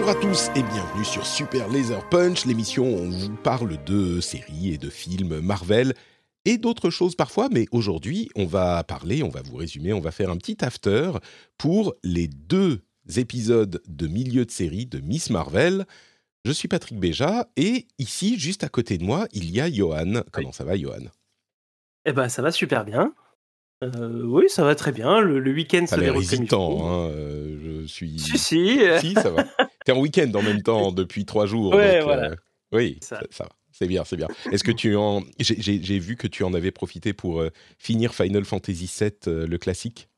Bonjour à tous et bienvenue sur Super Laser Punch, l'émission où on vous parle de séries et de films Marvel et d'autres choses parfois, mais aujourd'hui on va parler, on va vous résumer, on va faire un petit after pour les deux épisodes de milieu de série de Miss Marvel. Je suis Patrick Béja et ici, juste à côté de moi, il y a Johan. Comment ça va Johan? Eh ben, ça va super bien. Euh, oui, ça va très bien. Le, le week-end se déroule comme il faut. hein, euh, je suis... Si, si. Si, ça va. T'es en week-end en même temps depuis trois jours. Ouais, donc, voilà. euh, oui, Ça. va. C'est bien, c'est bien. Est-ce que tu en... J'ai vu que tu en avais profité pour euh, finir Final Fantasy VII, euh, le classique?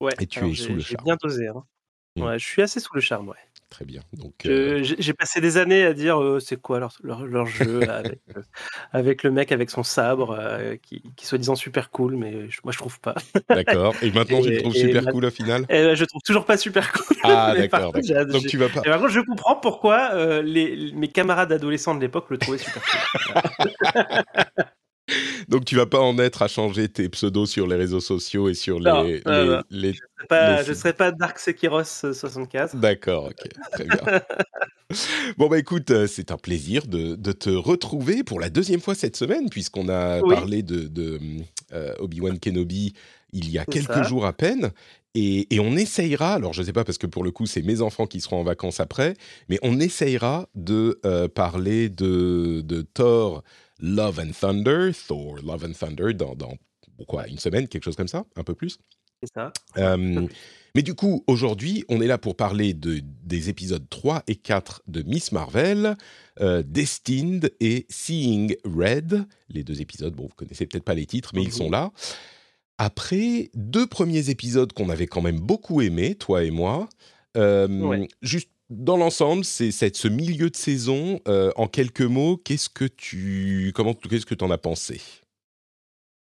Ouais, Et tu alors es sous le charme. bien dosé. hein. Mm. Ouais, je suis assez sous le charme, ouais. Très bien. Donc, euh, J'ai passé des années à dire euh, c'est quoi leur, leur, leur jeu avec, euh, avec le mec avec son sabre qui, qui soi-disant super cool, mais je- moi je trouve pas. d'accord. Et maintenant, tu le trouves super cool au final? Et, euh, je trouve toujours pas super cool. Ah, d'accord. Donc, tu vas pas... Et par contre, je comprends pourquoi les, mes camarades adolescents de l'époque le trouvaient super cool. Donc, tu vas pas en être à changer tes pseudos sur les réseaux sociaux et sur les... Non, les- non, non. les- Je serais pas, Les- je serais pas Dark Sekiros euh, 64. D'accord, ok, très bien. bon, bah écoute, euh, c'est un plaisir de, de te retrouver pour la deuxième fois cette semaine, puisqu'on a Oui. parlé de, de, euh, Obi-Wan Kenobi il y a quelques ça. jours à peine. Et, et on essayera, alors je ne sais pas parce que pour le coup c'est mes enfants qui seront en vacances après, mais on essayera de euh, parler de, de Thor Love and Thunder, Thor Love and Thunder dans, dans quoi, une semaine, quelque chose comme ça, un peu plus. C'est ça. Euh, mais du coup, aujourd'hui, on est là pour parler de, des épisodes 3 et 4 de Miss Marvel, euh, Destined et Seeing Red. Les deux épisodes, bon, vous connaissez peut-être pas les titres, mais ils sont là. Après deux premiers épisodes qu'on avait quand même beaucoup aimés, toi et moi, euh, Ouais. juste dans l'ensemble, c'est ce milieu de saison. euh, en quelques mots, qu'est-ce que tu, comment, qu'est-ce que en as pensé?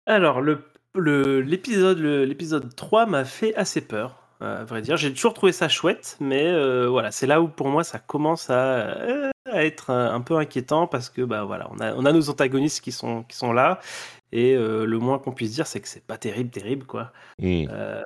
Alors, l'épisode, le- l'épisode 3 m'a fait assez peur, à vrai dire. J'ai toujours trouvé ça chouette, mais euh, voilà, c'est là où pour moi ça commence à, euh, à être un, peu inquiétant parce que bah, voilà, on, a, on a nos antagonistes qui sont, qui sont là. Et euh, le moins qu'on puisse dire, c'est que c'est pas terrible, terrible, quoi. Euh,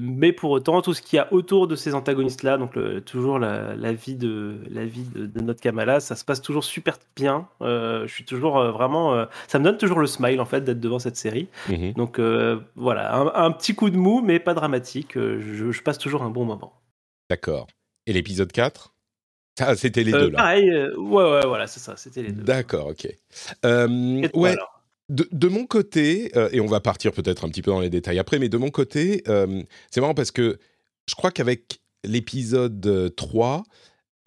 mais pour autant, tout ce qu'il y a autour de ces antagonistes-là, donc le- toujours la, la vie, de, la vie de, de notre Kamala, ça se passe toujours super bien. Euh, je suis toujours euh, vraiment. euh, ça me donne toujours le smile, en fait, d'être devant cette série. mhm. Donc euh, voilà, un, un petit coup de mou, mais pas dramatique. Euh, Je, je passe toujours un bon moment. D'accord. Et l'épisode 4 Ah, c'était les Euh, deux là. pareil, euh, ouais, ouais, voilà, c'est ça, c'était les deux. D'accord, ok. Euh, ouais, alors? De, mon côté, euh, et on va partir peut-être un petit peu dans les détails après, mais de mon côté, euh, c'est marrant parce que je crois qu'avec l'épisode euh, 3,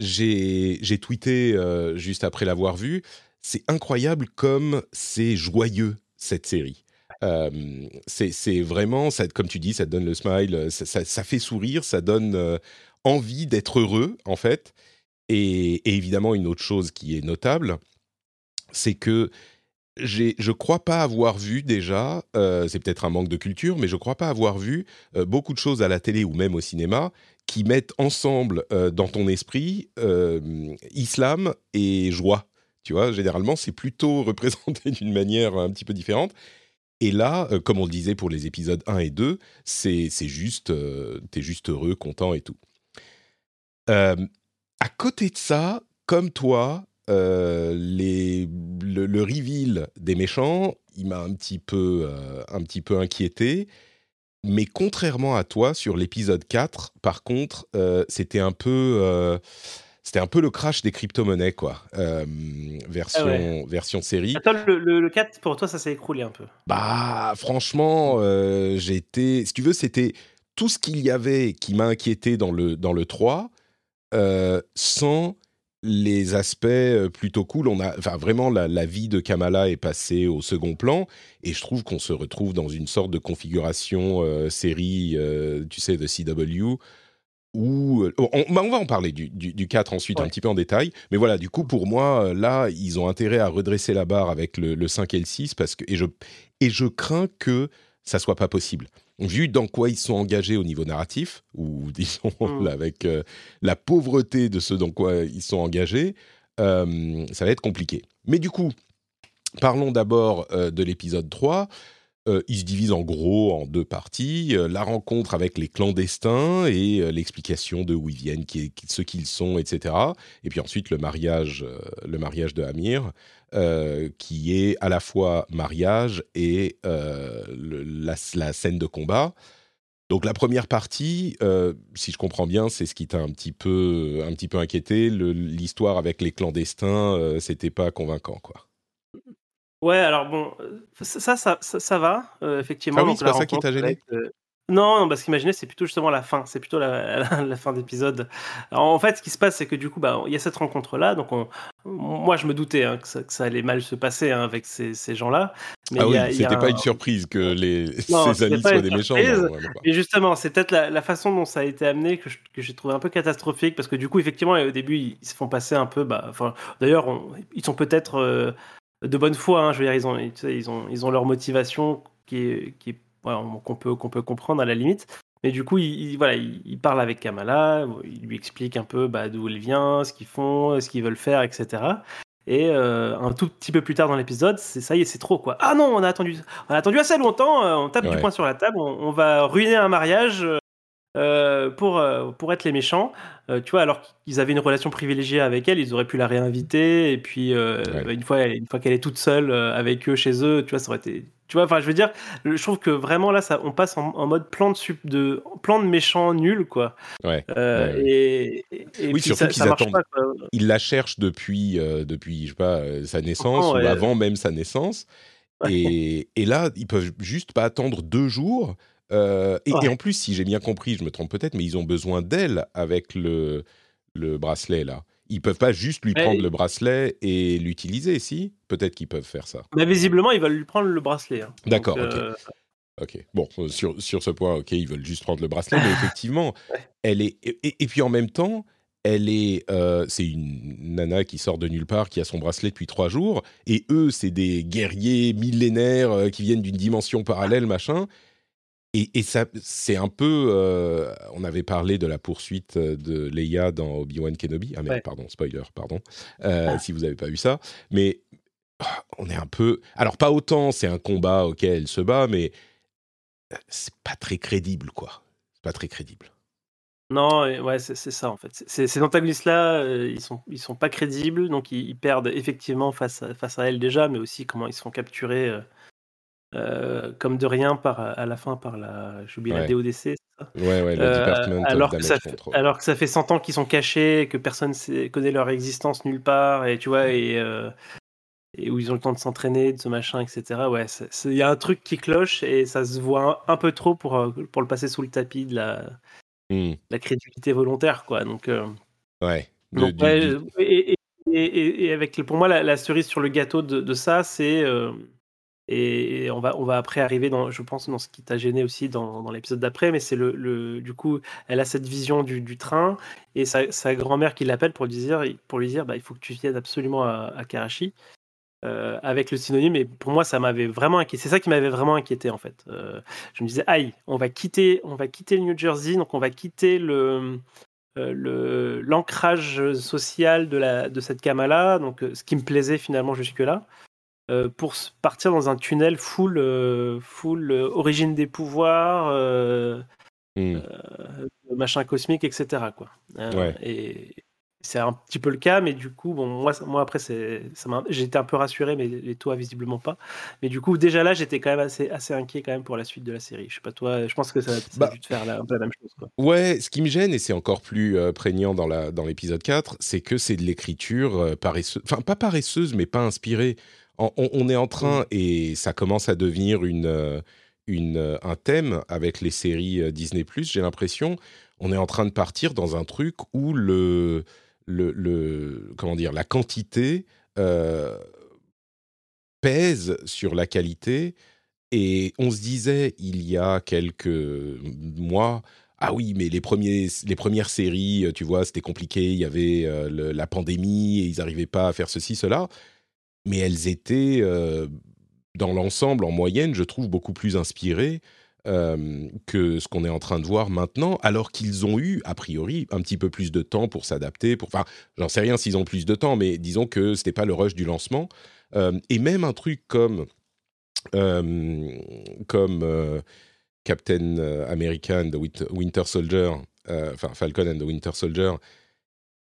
j'ai j'ai tweeté euh, juste après l'avoir vu, c'est incroyable comme c'est joyeux cette série. Euh, c'est vraiment, ça, comme tu dis, ça te donne le smile, ça, fait sourire, ça donne euh, envie d'être heureux en fait. Et, évidemment, une autre chose qui est notable, c'est que je crois pas avoir vu déjà, euh, c'est peut-être un manque de culture, mais je crois pas avoir vu euh, beaucoup de choses à la télé ou même au cinéma qui mettent ensemble euh, dans ton esprit islam et joie. Tu vois, généralement, c'est plutôt représenté d'une manière un petit peu différente. Et là, comme on le disait pour les épisodes 1 et 2, c'est, juste, t'es juste heureux, content et tout. À côté de ça, comme toi, les, le, le reveal des méchants, il m'a un petit peu, euh, un petit peu inquiété. Mais contrairement à toi, sur l'épisode 4, par contre, euh, c'était un peu, euh, c'était un peu le crash des crypto-monnaies, quoi. Euh, version, Ah ouais. version série. Attends, le, le, le 4, pour toi, ça s'est écroulé un peu. Bah, franchement, euh, j'étais. Si tu veux, c'était tout ce qu'il y avait qui m'a inquiété dans le, dans le 3, euh, sans les aspects euh, plutôt cool. On a, enfin, vraiment, la, vie de Kamala est passée au second plan, et je trouve qu'on se retrouve dans une sorte de configuration euh, série, tu sais, de CW, où on, bah, on, va en parler du, du, 4 ensuite un petit peu en détail, mais voilà, du coup, pour moi, là, ils ont intérêt à redresser la barre avec le, le 5 et le 6, parce que, et je, et je crains que ça soit pas possible vu dans quoi ils sont engagés au niveau narratif, ou disons mm. avec euh, la pauvreté de ce dans quoi ils sont engagés, euh, ça va être compliqué. Mais du coup, parlons d'abord euh, de l'épisode 3. Il se divise en gros en deux parties, la rencontre avec les clandestins et l'explication de où ils viennent, qui, ce qu'ils sont, etc. Et puis ensuite le mariage, le mariage de Amir. Euh, qui est à la fois mariage et euh, la, scène de combat. Donc la première partie, euh, si je comprends bien, c'est ce qui t'a un petit peu, un petit peu inquiété. L'histoire avec les clandestins, c'était pas convaincant, quoi. Ouais, alors bon, ça, ça, ça, va, effectivement. Ah oui, c'est pas ça qui t'a gêné non, parce qu'imaginer, c'est plutôt justement la fin, c'est plutôt la, fin d'épisode. En fait, ce qui se passe, c'est que du coup, bah, il y a cette rencontre-là, donc moi, je me doutais hein, que, ça, allait mal se passer hein, avec ces, gens-là. Mais ah oui, c'était pas une surprise que les, ces amis soient des méchants. et justement, c'est peut-être la, façon dont ça a été amené que, j'ai trouvé un peu catastrophique, parce que du coup, effectivement, au début, ils, se font passer un peu. Bah, D'ailleurs, ils sont peut-être euh, de bonne foi, hein, je veux dire, ils ont, ils, ont, ils ont leur motivation qui est, qui est qu'on peut, qu'on peut comprendre à la limite. Mais du coup, il, voilà, il, parle avec Kamala, il lui explique un peu bah, d'où elle vient, ce qu'ils font, ce qu'ils veulent faire, etc. Et euh, un tout petit peu plus tard dans l'épisode, c'est ça y est, c'est trop quoi. Ah non, on a attendu, on a attendu assez longtemps. Euh, on tape du poing sur la table. On, va ruiner un mariage euh, pour pour être les méchants. tu vois, alors qu'ils avaient une relation privilégiée avec elle, ils auraient pu la réinviter. Et puis une fois, une fois qu'elle est toute seule avec eux chez eux, tu vois, ça aurait été tu vois, enfin, je veux dire, je trouve que vraiment là, ça, on passe en, mode plan de, de plan de méchant nul, quoi. Ouais. Euh, et, oui, surtout qu'ils attendent. Pas, ils la cherchent depuis, euh, depuis, je sais pas, euh, sa naissance ou avant même sa naissance. Et, et, là, ils peuvent juste pas attendre deux jours. Et, et, en plus, si j'ai bien compris, je me trompe peut-être, mais ils ont besoin d'elle avec le, le bracelet là. Ils peuvent pas juste lui prendre le bracelet et l'utiliser, si? Peut-être qu'ils peuvent faire ça. Mais visiblement, ils veulent lui prendre le bracelet. Hein. D'accord, ok. Euh, ok. Bon, euh, sur, sur ce point, ok, ils veulent juste prendre le bracelet, mais effectivement, elle est. Et, puis en même temps, elle est. Euh, c'est une nana qui sort de nulle part, qui a son bracelet depuis trois jours, et eux, c'est des guerriers millénaires qui viennent d'une dimension parallèle, machin. Et, ça, c'est un peu. Euh, on avait parlé de la poursuite de Leia dans Obi-Wan Kenobi. Ah, mais pardon, spoiler, pardon. Euh, ah. Si vous n'avez pas vu ça. Mais ah, on est un peu. Alors, pas autant, c'est un combat auquel elle se bat, mais euh, c'est pas très crédible, quoi. C'est pas très crédible. Non, ouais, c'est ça en fait. Ces antagonistes-là, ils sont, ils sont pas crédibles, donc ils, perdent effectivement face à, face à elle déjà, mais aussi comment ils se font comme de rien par, à la fin par la, la DODC, ça? Ouais, ouais, le alors, que ça fait, alors que ça fait 100 ans qu'ils sont cachés, que personne ne connaît leur existence nulle part, et tu vois, et, euh, et où ils ont le temps de s'entraîner, de ce machin, etc. Ouais, il y a un truc qui cloche et ça se voit un, peu trop pour, pour le passer sous le tapis de la, mmh. la crédibilité volontaire, quoi. Donc, ouais. et, et, avec pour moi la, cerise sur le gâteau de, de ça, c'est et on va, on va après arriver dans, je pense, dans ce qui t'a gêné aussi dans, dans l'épisode d'après, mais c'est le, le, du coup, elle a cette vision du, du train et sa, sa grand-mère qui l'appelle pour lui dire, pour lui dire, bah, il faut que tu viennes absolument à, Karachi. Euh, avec le synonyme, et pour moi, ça m'avait vraiment inquiété. C'est ça qui m'avait vraiment inquiété en fait. Euh, je me disais, aïe, on va quitter, on va quitter le New Jersey, donc on va quitter le, euh, l'ancrage social de, la, de cette Kamala, donc ce qui me plaisait finalement jusque-là. Euh, pour partir dans un tunnel full, euh, full euh, origine des pouvoirs, mmh. machin cosmique, etc. Quoi. Et c'est un petit peu le cas, mais du coup, bon, moi, moi après, j'étais un peu rassuré, mais les toi, visiblement pas. Mais du coup, déjà là, j'étais quand même assez, assez inquiet quand même pour la suite de la série. Je sais pas toi, je pense que ça, ça bah, a dû te faire un peu la même chose. Quoi. Ouais, ce qui me gêne, et c'est encore plus prégnant dans, la, dans l'épisode 4, c'est que c'est de l'écriture paresseuse, enfin pas paresseuse, mais pas inspirée on, est en train, mmh. et ça commence à devenir une, euh, une, un thème avec les séries Disney ⁇ j'ai l'impression, on est en train de partir dans un truc où le, le, le comment dire, la quantité pèse sur la qualité. Et on se disait, il y a quelques mois, ah oui, mais les, premiers, les premières séries, tu vois, c'était compliqué, il y avait la pandémie, et ils n'arrivaient pas à faire ceci, cela. Mais elles étaient, dans l'ensemble, en moyenne, je trouve, beaucoup plus inspirées que ce qu'on est en train de voir maintenant, alors qu'ils ont eu, a priori, un petit peu plus de temps pour s'adapter. Enfin, j'en sais rien s'ils ont plus de temps, mais disons que ce n'était pas le rush du lancement. et même un truc comme comme euh, Captain euh, American, The Winter Soldier, euh, enfin Falcon and the Winter Soldier,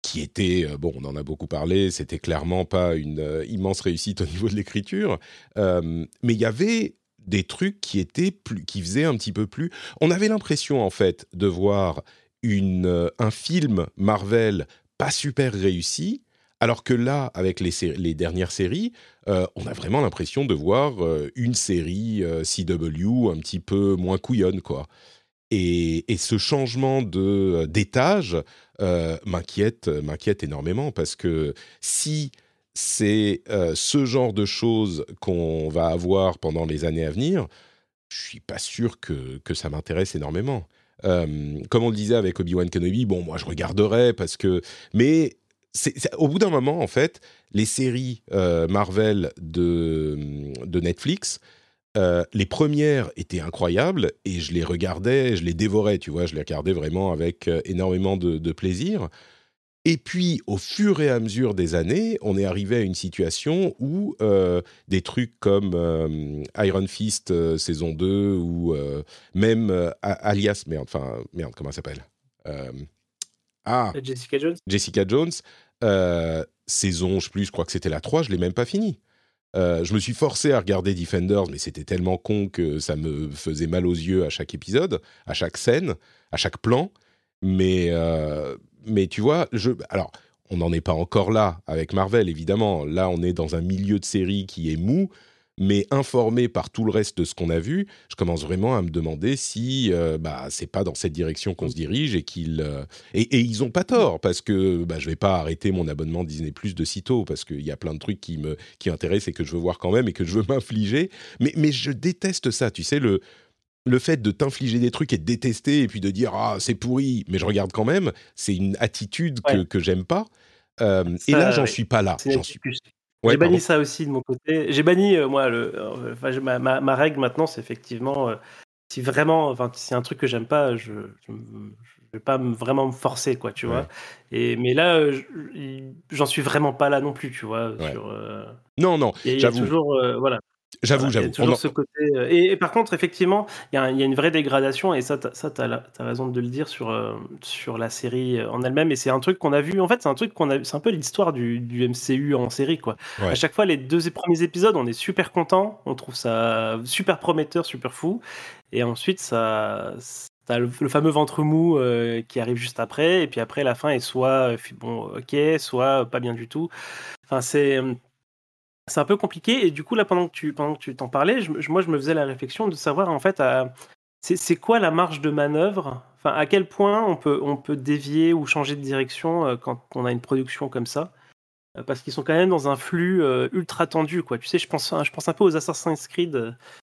qui était, bon, on en a beaucoup parlé, c'était clairement pas une immense réussite au niveau de l'écriture, mais il y avait des trucs qui étaient plus, qui faisaient un petit peu plus. On avait l'impression en fait de voir une, un film Marvel pas super réussi, alors que là, avec les, dernières séries, euh, on a vraiment l'impression de voir euh, une série euh, CW un petit peu moins couillonne, quoi. Et, ce changement d'étage m'inquiète, m'inquiète énormément parce que si c'est ce genre de choses qu'on va avoir pendant les années à venir, je suis pas sûr que, que ça m'intéresse énormément. comme on le disait avec Obi-Wan Kenobi, bon, moi je regarderais parce que. Mais au bout d'un moment, en fait, les séries euh, Marvel de, de Netflix, euh, les premières étaient incroyables et je les regardais, je les dévorais, tu vois, je les regardais vraiment avec euh, énormément de, plaisir. Et puis, au fur et à mesure des années, on est arrivé à une situation où des trucs comme Iron Fist saison 2 ou même Alias, merde, enfin, merde, comment ça s'appelle Ah Jessica Jones. Jessica Jones euh, saison, je plus, je crois que c'était la 3, je l'ai même pas fini. Euh, je me suis forcé à regarder Defenders, mais c'était tellement con que ça me faisait mal aux yeux à chaque épisode, à chaque scène, à chaque plan. Mais, euh, mais tu vois, je, alors, on n'en est pas encore là avec Marvel, évidemment. Là, on est dans un milieu de série qui est mou mais informé par tout le reste de ce qu'on a vu, je commence vraiment à me demander si euh, bah, c'est pas dans cette direction qu'on se dirige et qu'ils euh, et, ils ont pas tort parce que bah, je vais pas arrêter mon abonnement Disney Plus de sitôt parce qu'il y a plein de trucs qui me qui intéressent et que je veux voir quand même et que je veux m'infliger. Mais mais je déteste ça, tu sais le le fait de t'infliger des trucs et de détester et puis de dire ah c'est pourri mais je regarde quand même, c'est une attitude que, que j'aime pas. Euh, et là, j'en suis pas là. J'en suis, j'ai banni ça aussi de mon côté. J'ai banni, euh, moi, le, euh, ma, ma, règle maintenant, c'est effectivement, euh, si vraiment, enfin, si c'est un truc que j'aime pas, je, je, vais pas vraiment me forcer, quoi, tu vois. Et, mais là, j'en suis vraiment pas là non plus, tu vois. non, non, j'avoue. toujours, voilà. J'avoue, j'avoue. toujours ce côté. Euh, et, par contre, effectivement, il y, a une vraie dégradation, et ça, tu as, raison de le dire sur, euh, sur la série en elle-même. Et c'est un truc qu'on a vu. En fait, c'est un truc qu'on a. C'est un peu l'histoire du, du, MCU en série, quoi. À chaque fois, les deux premiers épisodes, on est super content, on trouve ça super prometteur, super fou. Et ensuite, ça. T'as le, le, fameux ventre mou euh, qui arrive juste après, et puis après la fin est soit bon ok, soit pas bien du tout. Enfin c'est c'est un peu compliqué. Et du coup, là, pendant que tu pendant que tu t'en parlais, moi, je me faisais la réflexion de savoir, en fait, c'est quoi la marge de manœuvre? Enfin, à quel point on peut, on peut dévier ou changer de direction euh, quand on a une production comme ça? Euh, Parce qu'ils sont quand même dans un flux euh, ultra tendu, quoi. Tu sais, je pense, je pense un peu aux Assassin's Creed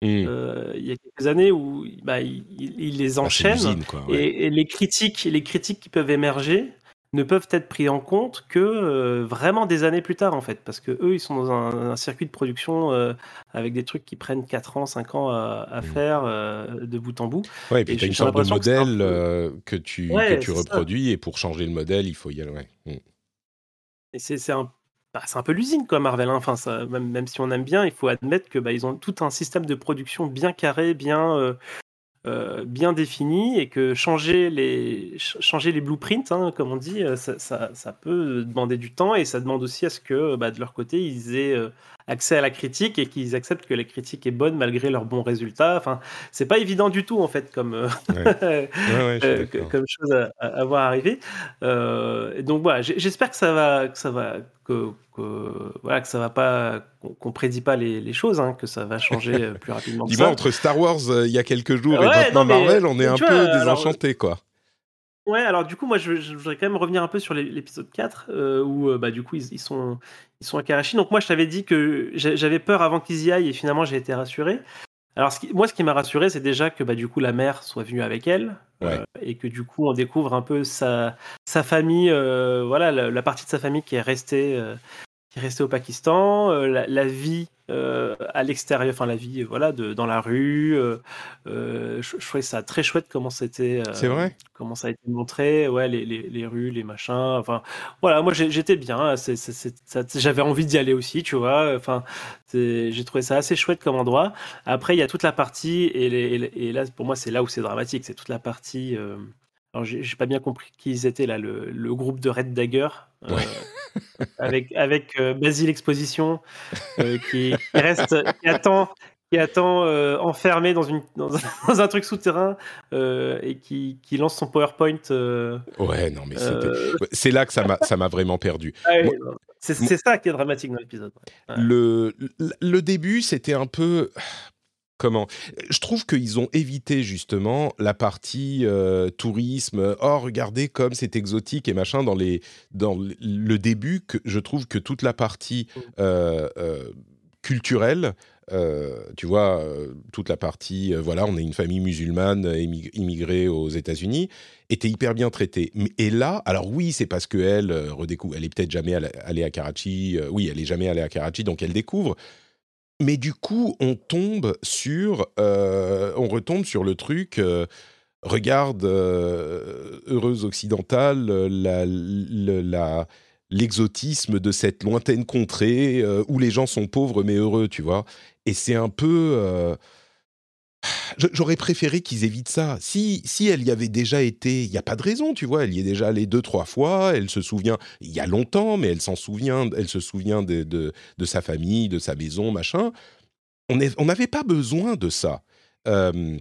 mmh. il y a quelques années où bah, ils, les ah, enchaînent et, et, les critiques, les critiques qui peuvent émerger ne peuvent être pris en compte que euh, vraiment des années plus tard en fait parce que eux ils sont dans un, circuit de production euh, avec des trucs qui prennent 4 ans 5 ans à, mmh. faire euh, de bout en bout ouais et puis tu as une sorte de modèle que, tu, que tu reproduis et pour changer le modèle il faut y aller mmh. et c'est un bah, c'est un peu l'usine quoi Marvel hein. enfin ça, même, même, si on aime bien il faut admettre que bah, ils ont tout un système de production bien carré bien euh, bien défini et que changer les, changer les blueprints, hein, comme on dit, euh, ça, ça, peut demander du temps et ça demande aussi à ce que bah, de leur côté, ils aient euh, accès à la critique et qu'ils acceptent que la critique est bonne malgré leurs bons résultats. Enfin, c'est pas évident du tout en fait comme, comme chose à, à, voir arriver. donc voilà, j'espère que ça va, que ça va que, voilà, que ça va pas, qu'on prédit pas les, choses, hein, que ça va changer plus rapidement. Dis-moi, entre Star Wars il y a quelques jours et maintenant Marvel, on est un peu désenchanté, quoi. Ouais, alors du coup, moi, je, voudrais quand même revenir un peu sur l'épisode 4, euh, où euh, bah, du coup, ils, sont, ils sont à Karachi. Donc moi, je t'avais dit que j'avais peur avant qu'ils y aillent, et finalement, j'ai été rassuré. Alors moi, ce qui m'a rassuré, c'est déjà que bah, du coup, la mère soit venue avec elle, euh, et que du coup, on découvre un peu sa, sa famille, voilà, la, partie de sa famille qui est restée, restée au Pakistan, la, vie euh, à l'extérieur, enfin la vie, voilà, de, dans la rue. Euh, euh, je, trouvais ça très chouette comment c'était. c'est vrai. Comment ça a été montré, ouais, les, les, les rues, les machins. Enfin, voilà, moi j'étais bien. J'avais envie d'y aller aussi, tu vois. Enfin, j'ai trouvé ça assez chouette comme endroit. Après, il y a toute la partie et, et là, pour moi, c'est là où c'est dramatique. C'est toute la partie. Alors, j'ai pas bien compris qui ils étaient là, le, le groupe de Red Dagger. Ouais avec, avec euh, Basile Exposition euh, qui, reste, qui attend, qui attend euh, enfermé dans, une, dans, un, truc souterrain et qui, qui, lance son PowerPoint. ouais, non, mais c'est là que ça m'a vraiment perdu. Ah c'est ça qui est dramatique dans l'épisode. Le, le début, c'était un peu comment? Je trouve qu'ils ont évité justement la partie euh, tourisme. Oh, regardez comme c'est exotique et machin dans les dans le début. Que je trouve que toute la partie mmh. euh, euh, culturelle. tu vois, toute la partie, voilà, on est une famille musulmane immigrée aux États-Unis, était hyper bien traitée. Et là, alors oui, c'est parce qu'elle redécouvre, elle est peut-être jamais allée à Karachi, oui, elle est jamais allée à Karachi, donc elle découvre, mais du coup, on tombe sur, euh, on retombe sur le truc. Euh, regarde, euh, heureuse occidentale, l'exotisme de cette lointaine contrée où les gens sont pauvres mais heureux, tu vois. Et c'est un peu J'aurais préféré qu'ils évitent ça. Si, si elle y avait déjà été, il n'y a pas de raison, tu vois. Elle y est déjà allée deux, trois fois. Elle se souvient, il y a longtemps, mais elle s'en souvient. Elle se souvient de, de, sa famille, de sa maison, machin. On n'avait pas besoin de ça. Euh,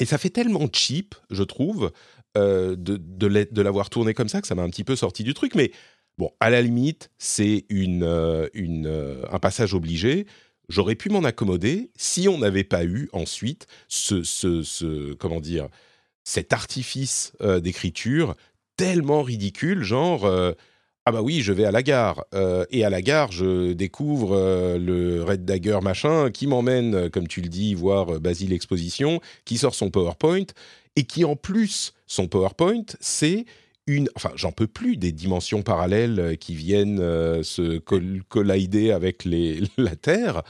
et ça fait tellement cheap, je trouve, euh, de, de l'avoir tourné comme ça que ça m'a un petit peu sorti du truc. Mais bon, à la limite, c'est une, euh, une, un passage obligé j'aurais pu m'en accommoder si on n'avait pas eu ensuite ce, comment dire, cet artifice euh, d'écriture tellement ridicule, genre euh, ah bah oui, je vais à la gare. Euh, et à la gare je découvre le Red Dagger machin qui m'emmène, comme tu le dis, voir Basile Exposition, qui sort son PowerPoint. Et qui en plus son PowerPoint c'est une, enfin, j'en peux plus des dimensions parallèles euh, qui viennent euh, se collider avec les, la Terre.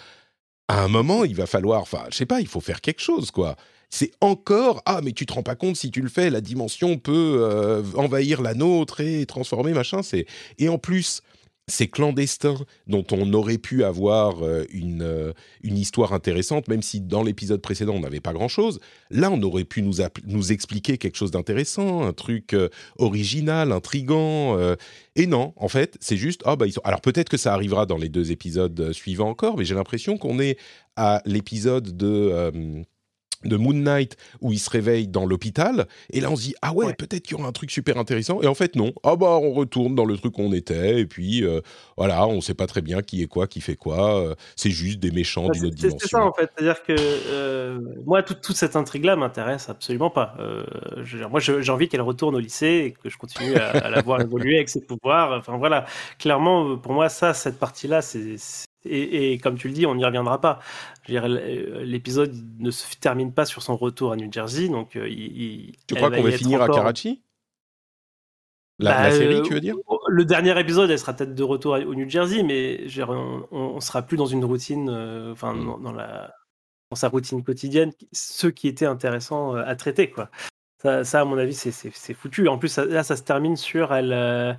À un moment, il va falloir, enfin, je sais pas, il faut faire quelque chose, quoi. C'est encore ah mais tu te rends pas compte si tu le fais, la dimension peut euh, envahir la nôtre et transformer machin. C'est et en plus ces clandestins dont on aurait pu avoir euh, une, euh, une histoire intéressante, même si dans l'épisode précédent on n'avait pas grand-chose, là on aurait pu nous, expliquer quelque chose d'intéressant, un truc euh, original, intrigant. et non, en fait, c'est juste, ah bah ils sont... Alors peut-être que ça arrivera dans les deux épisodes suivants encore, mais j'ai l'impression qu'on est à l'épisode de de Moon Knight où il se réveille dans l'hôpital. Et là on se dit ah ouais, peut-être qu'il y aura un truc super intéressant. Et en fait non. Ah bah on retourne dans le truc où on était et puis euh, voilà on sait pas très bien qui est quoi qui fait quoi. Euh, c'est juste des méchants d'une autre dimension c'est ça en fait. C'est à dire que euh, moi toute, cette intrigue là m'intéresse absolument pas. Moi j'ai envie qu'elle retourne au lycée et que je continue à, à la voir évoluer avec ses pouvoirs. Enfin voilà. Clairement pour moi ça cette partie là c'est et, comme tu le dis, on n'y reviendra pas. L'épisode ne se termine pas sur son retour à New Jersey, donc euh, il, Tu crois qu'on va finir à Karachi? La, bah, série, tu veux dire? euh, Le dernier épisode, elle sera peut-être de retour au New Jersey, mais on, ne sera plus dans une routine, euh, enfin dans, la dans sa routine quotidienne, ce qui était intéressant à traiter, quoi. Ça, à mon avis, c'est foutu. En plus, là, ça se termine sur elle, euh,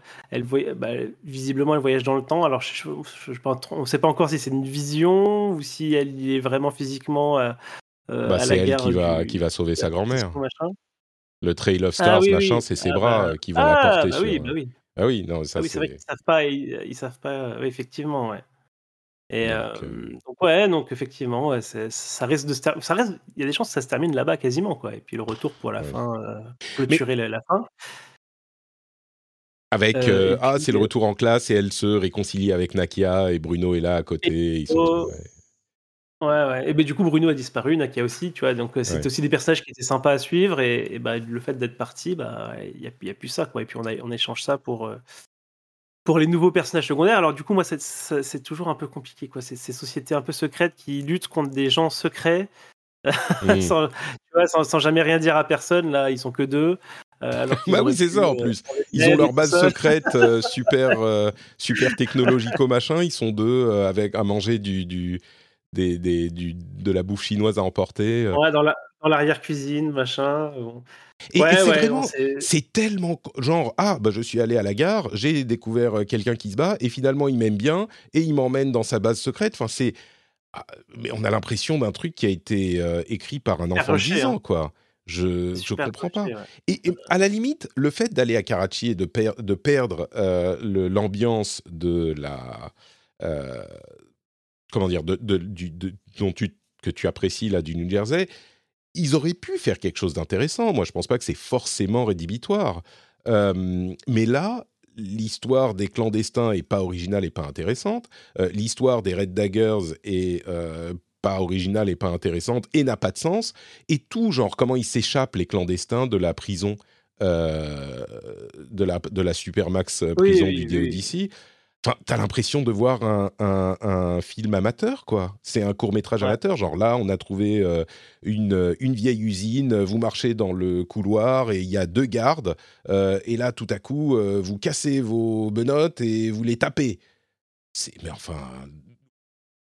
bah, visiblement, elle voyage dans le temps. Alors, je, on ne sait pas encore si c'est une vision ou si elle est vraiment physiquement euh, euh bah, C'est elle qui va, qui va sauver sa grand-mère. Le Trail of ah Stars, machin, c'est ses ah, bras bah. qui vont la porter bah, sur... Oui, oui. Ah oui, non, ça oui, c'est vrai qu'ils savent pas, ils, savent pas, effectivement, ouais. Et donc, euh, donc, ouais, donc effectivement, ça risque de ça reste, il y a des chances que ça se termine là-bas quasiment quoi. Et puis le retour pour la fin, clôturer la, fin. Avec ah c'est le retour en classe et elle se réconcilie avec Nakia et Bruno est là à côté. Ils sont, Ouais, ouais. Et ben, du coup, Bruno a disparu, Nakia aussi, tu vois? Donc, c'est aussi des personnages qui étaient sympas à suivre. Et, bah, le fait d'être parti, bah, il n'y a, y a plus ça, quoi. Et puis, on, a, on échange ça pour, pour les nouveaux personnages secondaires. Alors, du coup, moi, c'est toujours un peu compliqué, quoi. C'est ces sociétés un peu secrètes qui luttent contre des gens secrets. Mmh. sans, tu vois, sans, jamais rien dire à personne. Là, ils sont que deux. Euh, bah oui, c'est ça en plus. Ils ont leur base secrète super, super technologico machin. Ils sont deux avec à manger du, du, des, des, du, de la bouffe chinoise à emporter. Euh. Ouais, dans la, dans l'arrière-cuisine, machin. Et, c'est vraiment, c'est tellement genre ah bah je suis allé à la gare, j'ai découvert euh, quelqu'un qui se bat et finalement il m'aime bien et il m'emmène dans sa base secrète. Enfin c'est, ah, mais on a l'impression d'un truc qui a été euh, écrit par un enfant de 10 ans hein. quoi. Je je comprends pas. Et, à la limite, le fait d'aller à Karachi et de, de perdre l'ambiance de la comment dire, de, du, dont tu, que tu apprécies là du New Jersey, ils auraient pu faire quelque chose d'intéressant. Moi, je pense pas que c'est forcément rédhibitoire. Euh, mais là, l'histoire des clandestins est pas originale et pas intéressante. Euh, l'histoire des Red Daggers est euh, pas originale et pas intéressante et n'a pas de sens. Et tout, genre, comment ils s'échappent, les clandestins, de la prison, de, la, de la Supermax prison du oui, Enfin, t'as l'impression de voir un, film amateur, quoi. C'est un court métrage amateur. Genre là, on a trouvé euh, une, une, vieille usine. Vous marchez dans le couloir et il y a deux gardes. Euh, et là, tout à coup, euh, vous cassez vos menottes et vous les tapez. C'est, mais enfin,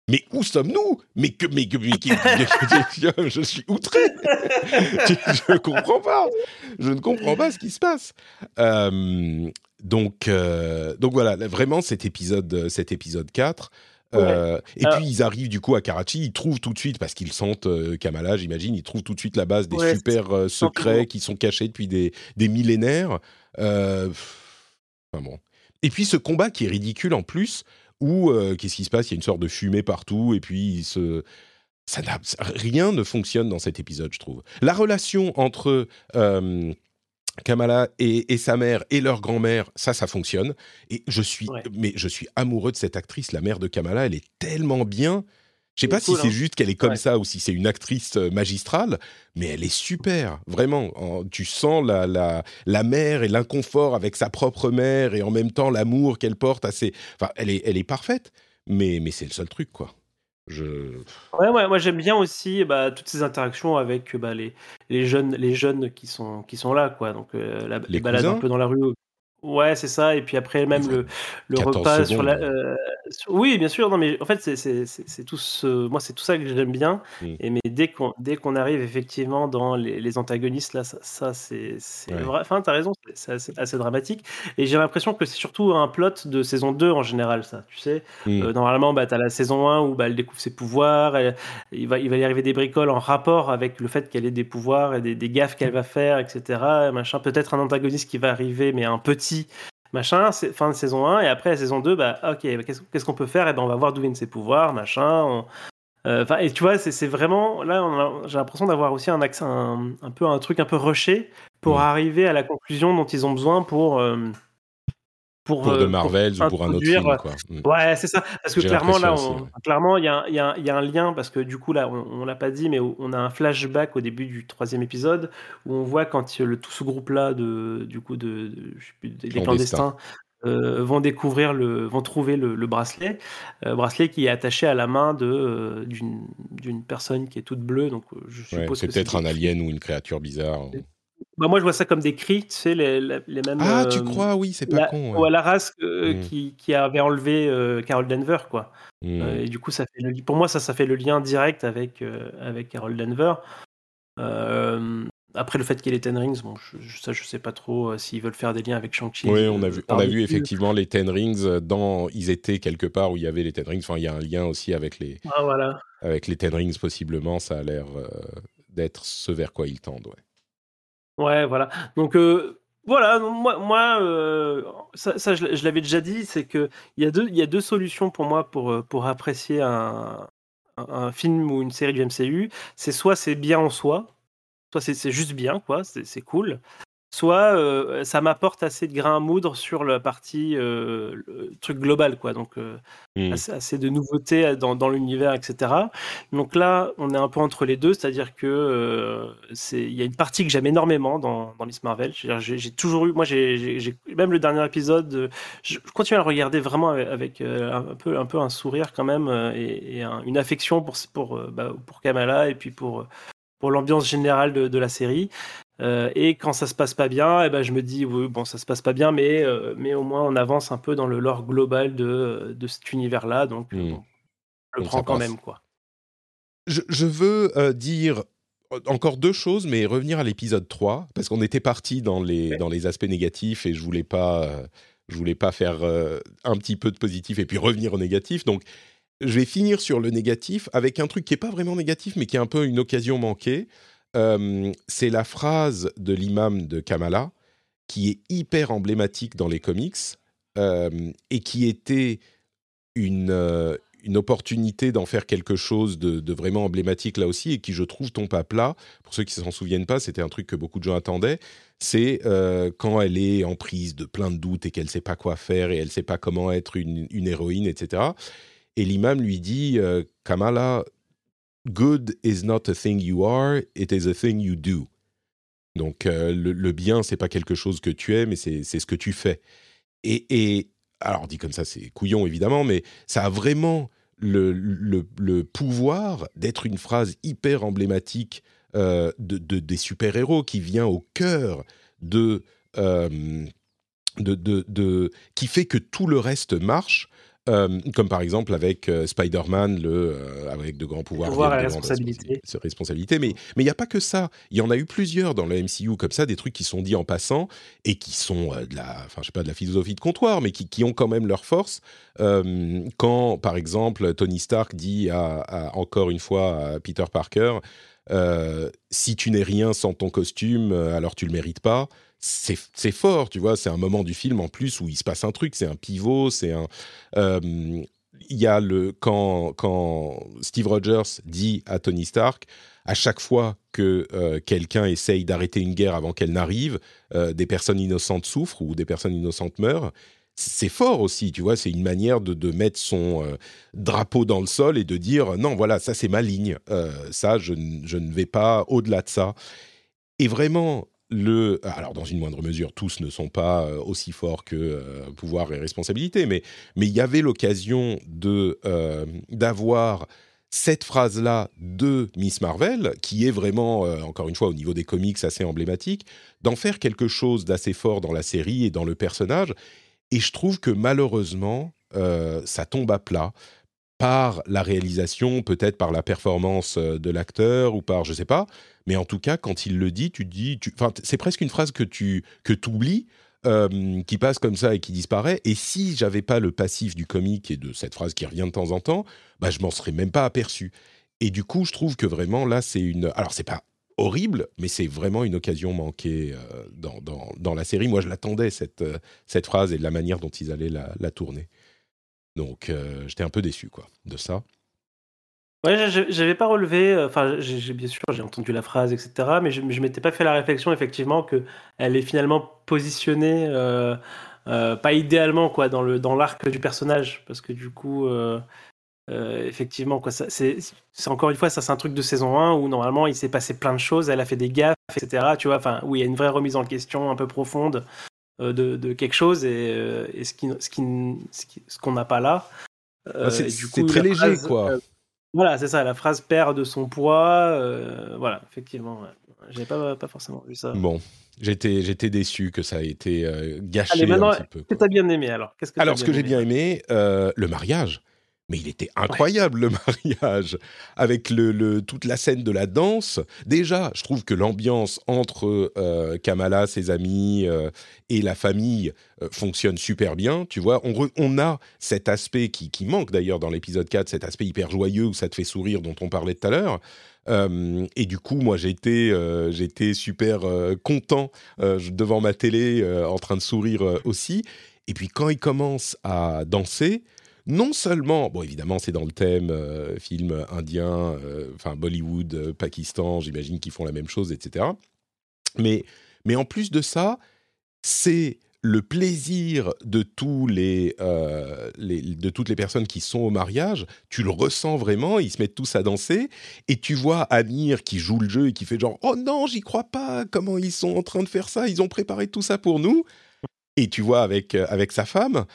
mais où sommes-nous? Mais que, mais, mais, je suis outré. je ne comprends pas. Je ne comprends pas ce qui se passe. Donc, euh, donc voilà, vraiment cet épisode, cet épisode 4. Euh, et puis ils arrivent du coup à Karachi, ils trouvent tout de suite, parce qu'ils sentent euh, Kamala, j'imagine, ils trouvent tout de suite la base des super secrets qui sont cachés depuis des, des millénaires. Enfin bon. Et puis ce combat qui est ridicule en plus, où qu'est-ce qui se passe? Il y a une sorte de fumée partout, et puis se... ça rien ne fonctionne dans cet épisode, je trouve. La relation entre Kamala et, sa mère et leur grand-mère, ça, ça fonctionne. Et je suis, mais je suis amoureux de cette actrice, la mère de Kamala. Elle est tellement bien. Je sais pas si c'est hein. juste qu'elle est comme ça ou si c'est une actrice euh, magistrale, mais elle est super, vraiment. tu sens la, la, la mère et l'inconfort avec sa propre mère et en même temps l'amour qu'elle porte à ses. Enfin, elle est, elle est parfaite, mais, mais c'est le seul truc, quoi. Je... Ouais, ouais, moi j'aime bien aussi bah, toutes ces interactions avec bah, les, les, jeunes, les jeunes qui sont, qui sont là, quoi. Donc euh, la, les, balades un peu dans la rue Ouais, c'est ça. Et puis après, même le, le repas sur la. Euh, oui, bien sûr. Non, mais en fait, c'est tout ce... moi, c'est tout ça que j'aime bien. Mmh. Et mais dès qu'on dès qu'on arrive effectivement dans les, les antagonistes, là, ça, ça c'est vrai. Enfin, t'as raison, c'est assez, dramatique. Et j'ai l'impression que c'est surtout un plot de saison 2 en général, ça. Tu sais, mmh. euh, normalement, bah, t'as la saison 1 où bah, elle découvre ses pouvoirs. il, va, il va y arriver des bricoles en rapport avec le fait qu'elle ait des pouvoirs et des, des gaffes qu'elle va faire, etc. Machin. Peut-être un antagoniste qui va arriver, mais un petit machin, fin de saison 1, et après la saison 2, bah ok, qu'est-ce qu'on peut faire? Et eh ben on va voir d'où viennent ses pouvoirs, machin. Euh, enfin, et tu vois, c'est vraiment là, j'ai l'impression d'avoir aussi un accès, un, peu un truc un peu rushé pour arriver à la conclusion dont ils ont besoin pour euh, pour, de euh, Marvel ou pour un autre film. Quoi. Mm. Ouais, c'est ça. Parce que clairement, là, clairement, il y, a, y, a, y a un lien, parce que du coup, là, on, ne l'a pas dit, mais on a un flashback au début du troisième épisode où on voit quand le, tout ce groupe-là, de, du coup, de, des clandestins, euh, vont découvrir le, vont trouver le, bracelet, euh, bracelet qui est attaché à la main de d'une personne qui est toute bleue. Donc, je suppose c'est peut-être un alien ou une créature bizarre. Bah, moi, je vois ça comme des cris, tu sais, les, les mêmes. Ah, tu euh, crois, oui, c'est pas con. Ou à la race mmh. qui, qui, avait enlevé euh, Carol Denver, quoi. Mmh. Euh, et du coup, ça fait le, pour moi, ça, ça fait le lien direct avec, avec Carol Denver. après, le fait qu'il y ait les Ten Rings, bon, je, ça, je sais pas trop s'ils veulent faire des liens avec Shang-Chi. Oui, on a vu, on a vu effectivement les Ten Rings dans. Ils étaient quelque part où il y avait les Ten Rings. Enfin, il y a un lien aussi avec les. Ah, voilà. Avec les Ten Rings, possiblement. Ça a l'air d'être ce vers quoi ils tendent, ouais. Ouais, voilà. Donc, euh, voilà, moi, moi euh, ça, ça, je, l'avais déjà dit, c'est qu'il y, a deux- il y a deux solutions pour moi pour, euh, apprécier un, film ou une série du MCU. C'est soit c'est bien en soi, soit c'est juste bien, quoi, c'est cool. Soit euh, ça m'apporte assez de grains à moudre sur la partie euh, le truc global, quoi. Donc euh, Hmm. assez, assez de nouveautés dans, dans l'univers, etc. Donc là, on est un peu entre les deux, c'est-à-dire que c'est il y a une partie que j'aime énormément dans, dans Miss Marvel. J'ai toujours eu, moi, j'ai même le dernier épisode, je, continue à le regarder vraiment avec, avec, un peu un peu un sourire quand même et, et un- une affection pour pour bah, pour Kamala et puis pour pour l'ambiance générale de, de la série. Euh, et quand ça se passe pas bien, eh ben, je me dis, oui, bon, ça se passe pas bien, mais, euh, mais au moins on avance un peu dans le lore global de, de cet univers-là. Donc, Hmm. bon, je le Donc prends quand passe. même. quoi. Je, je veux euh, dire encore deux choses, mais revenir à l'épisode 3, parce qu'on était parti dans les, Ouais. dans les aspects négatifs et je voulais pas, je voulais pas faire euh, un petit peu de positif et puis revenir au négatif. Donc, je vais finir sur le négatif avec un truc qui est pas vraiment négatif, mais qui est un peu une occasion manquée. Euh, c'est la phrase de l'imam de Kamala, qui est hyper emblématique dans les comics euh, et qui était une, euh, une opportunité d'en faire quelque chose de, vraiment emblématique là aussi et qui, je trouve, tombe à plat. Pour ceux qui ne s'en souviennent pas, c'était un truc que beaucoup de gens attendaient. C'est quand elle est en prise de plein de doutes et qu'elle ne sait pas quoi faire et elle ne sait pas comment être une, une héroïne, etc. Et l'imam lui dit Kamala, good is not a thing you are, it is a thing you do. Donc euh, le, le bien, c'est pas quelque chose que tu es, mais c'est ce que tu fais. Et, et alors dit comme ça, c'est couillon évidemment, mais ça a vraiment le, le, le pouvoir d'être une phrase hyper emblématique euh, de, de- des super-héros qui vient au cœur euh, de, de, de- qui fait que tout le reste marche. Euh, comme par exemple avec euh, Spider-Man, le, euh, avec de grands pouvoirs, Pouvoir viennent et de grandes responsabilités. responsabili- responsabilités. Mais il n'y a pas que ça. Il y en a eu plusieurs dans le MCU comme ça, des trucs qui sont dits en passant et qui sont de la, enfin je sais pas de la philosophie de comptoir, mais qui, qui ont quand même leur force. Quand par exemple Tony Stark dit à, à- encore une fois à Peter Parker, si tu n'es rien sans ton costume, alors tu le mérites pas. C'est fort, tu vois. C'est un moment du film en plus où il se passe un truc. C'est un pivot. C'est un. euh, il y a le quand quand Steve Rogers dit à Tony Stark à chaque fois que euh, quelqu'un essaye d'arrêter une guerre avant qu'elle n'arrive, euh, des personnes innocentes souffrent ou des personnes innocentes meurent. C'est fort aussi, tu vois, c'est une manière de, de mettre son drapeau dans le sol et de dire non, voilà, ça c'est ma ligne, ça je, je ne vais pas au-delà de ça. Et vraiment, alors dans une moindre mesure, tous ne sont pas euh, aussi forts que euh, pouvoir et responsabilité, mais il y avait l'occasion euh, d'avoir cette phrase-là de Miss Marvel, qui est vraiment, encore une fois, au niveau des comics assez emblématique, d'en faire quelque chose d'assez fort dans la série et dans le personnage. Et je trouve que malheureusement, ça tombe à plat par la réalisation, peut-être par la performance de l'acteur ou par, je sais pas, mais en tout cas, quand il le dit, tu dis, enfin, c'est presque une phrase que tu que oublies, euh, qui passe comme ça et qui disparaît. Et si j'avais pas le passif du comique et de cette phrase qui revient de temps en temps, bah, je m'en serais même pas aperçu. Et du coup, je trouve que vraiment là, c'est une. Alors, c'est pas horrible, mais c'est vraiment une occasion manquée euh, dans, dans, dans la série. Moi, je l'attendais, cette, euh, cette phrase et la manière dont ils allaient la, la tourner. Donc, j'étais un peu déçu, quoi, de ça. Ouais, j'avais pas relevé, euh, enfin, j'ai bien sûr, j'ai entendu la phrase, etc., mais je, je m'étais pas fait la réflexion, effectivement, que elle est finalement positionnée, euh, euh, pas idéalement, quoi, dans le dans l'arc du personnage, parce que du coup, euh, effectivement, quoi, ça- c'est encore une fois, ça, c'est un truc de saison 1 où normalement il s'est passé plein de choses, elle a fait des gaffes, etc., tu vois, enfin, où il y a une vraie remise en question un peu profonde de, de quelque chose et, et ce qui ce qui ce qu'on n'a pas là. Ah, c'est très léger, phrase, quoi. Voilà, c'est ça, la phrase perd de son poids. euh, voilà, effectivement. J'avais pas, pas forcément vu ça. Bon, j'étais, j'étais déçu que ça ait été euh, gâché Allez, maintenant, un petit peu. Qu'est-ce que t'as bien aimé alors? Qu'est-ce que Alors, ce que j'ai bien aimé, euh, le mariage. Mais il était incroyable, le mariage, avec le, le- toute la scène de la danse. Déjà, je trouve que l'ambiance entre euh, Kamala, ses amis euh, et la famille euh, fonctionne super bien. Tu vois, on, re- on a cet aspect qui, qui manque d'ailleurs dans l'épisode 4, cet aspect hyper joyeux où ça te fait sourire dont on parlait tout à l'heure. Euh, et du coup, moi, j'étais, euh, j'étais super euh, content devant ma télé, en train de sourire aussi. Et puis quand il commence à danser, non seulement, bon évidemment c'est dans le thème euh, film indien, euh, enfin Bollywood, euh, Pakistan, j'imagine qu'ils font la même chose, etc. Mais Mais en plus de ça, c'est le plaisir de tous euh, les, de toutes les personnes qui sont au mariage, tu le ressens vraiment, ils se mettent tous à danser, et tu vois Amir qui joue le jeu et qui fait genre oh non j'y crois pas, comment ils sont en train de faire ça, ils ont préparé tout ça pour nous, et tu vois avec avec sa femme,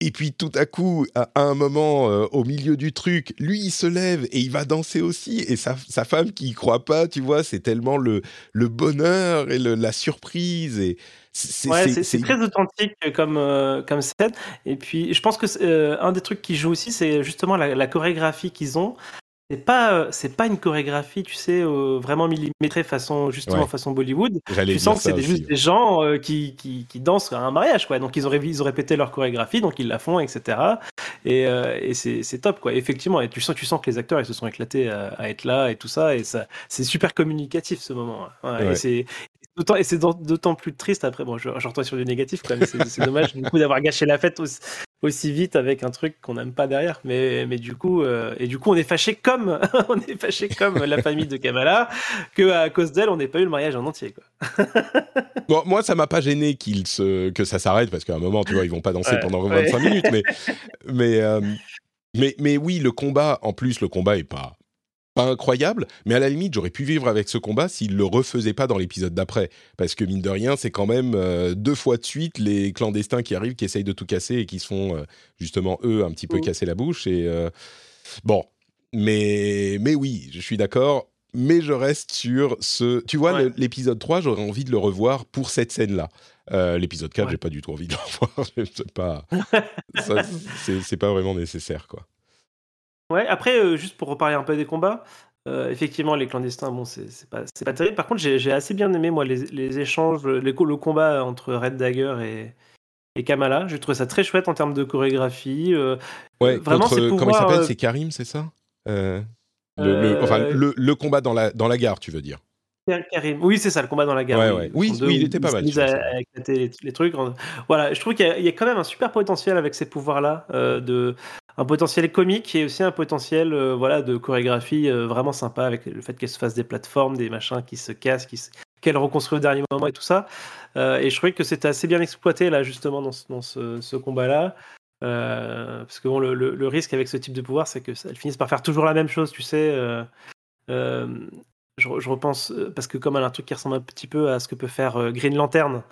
et puis tout à coup, à un moment, euh, au milieu du truc, lui, il se lève et il va danser aussi. Et sa, sa femme qui y croit pas, tu vois, c'est tellement le, le bonheur et le, la surprise. Et c'est ouais, très authentique comme, euh, comme scène. Et puis, je pense que euh, un des trucs qui joue aussi, c'est justement la, la chorégraphie qu'ils ont c'est pas euh, c'est pas une chorégraphie tu sais euh, vraiment millimétrée façon justement façon Bollywood. Tu sens que c'est juste des gens euh, qui, qui, qui, dansent à un mariage quoi. Donc ils ont ils ont répété leur chorégraphie donc ils la font etc et, et c'est top quoi. Effectivement et tu sens tu sens que les acteurs ils se sont éclatés à, être là et tout ça et ça c'est super communicatif ce moment et c'est et c'est d'autant plus triste après. Bon je, je retourne sur du négatif quoi mais c'est dommage du coup d'avoir gâché la fête aussi, aussi vite avec un truc qu'on n'aime pas derrière. Mais, mais du coup, euh, et du coup, on est fâché comme on est fâché comme la famille de Kamala que à cause d'elle, on n'ait pas eu le mariage en entier. Quoi. bon, moi, ça m'a pas gêné qu'il se que ça s'arrête parce qu'à un moment, tu vois, ils vont pas danser pendant 25 minutes, mais mais euh, mais mais oui, le combat. En plus, le combat est pas incroyable, mais à la limite, j'aurais pu vivre avec ce combat s'il le refaisait pas dans l'épisode d'après. Parce que mine de rien, c'est quand même euh, deux fois de suite les clandestins qui arrivent, qui essayent de tout casser et qui se font euh, justement, eux, un petit peu casser la bouche. Et euh, bon, mais, mais oui, je suis d'accord. Mais je reste sur ce. Tu vois, l'épisode 3, j'aurais envie de le revoir pour cette scène-là. l'épisode 4, j'ai pas du tout envie de le revoir. c'est pas, c'est pas vraiment nécessaire, quoi. Ouais, après, euh, juste pour reparler un peu des combats, euh, effectivement, les clandestins, bon, c'est pas, pas terrible. Par contre, j'ai assez bien aimé, moi, les, les échanges, les, le combat entre Red Dagger et, et Kamala. J'ai trouvé ça très chouette en termes de chorégraphie. Euh, ouais, vraiment, comment il s'appelle? C'est Karim, c'est ça? Le, le, enfin, le, le, combat dans la, dans la gare, tu veux dire? Karim. Oui, c'est ça, le combat dans la gare. Ouais, oui, oui, il était pas mal. À, à les, les, trucs. Voilà, je trouve qu'il y, y, a quand même un super potentiel avec ces pouvoirs-là de un potentiel comique et aussi un potentiel euh, voilà de chorégraphie euh, vraiment sympa avec le fait qu'elle se fasse des plateformes, des machins qui se cassent, qui qu'elle reconstruit au dernier moment et tout ça. Euh, et je trouvais que c'était assez bien exploité là justement dans ce, ce, combat-là. parce que bon, le, le, risque avec ce type de pouvoir, c'est qu'elles finissent par faire toujours la même chose, tu sais. Je, je, repense, parce que comme elle a un truc qui ressemble un petit peu à ce que peut faire Green Lantern,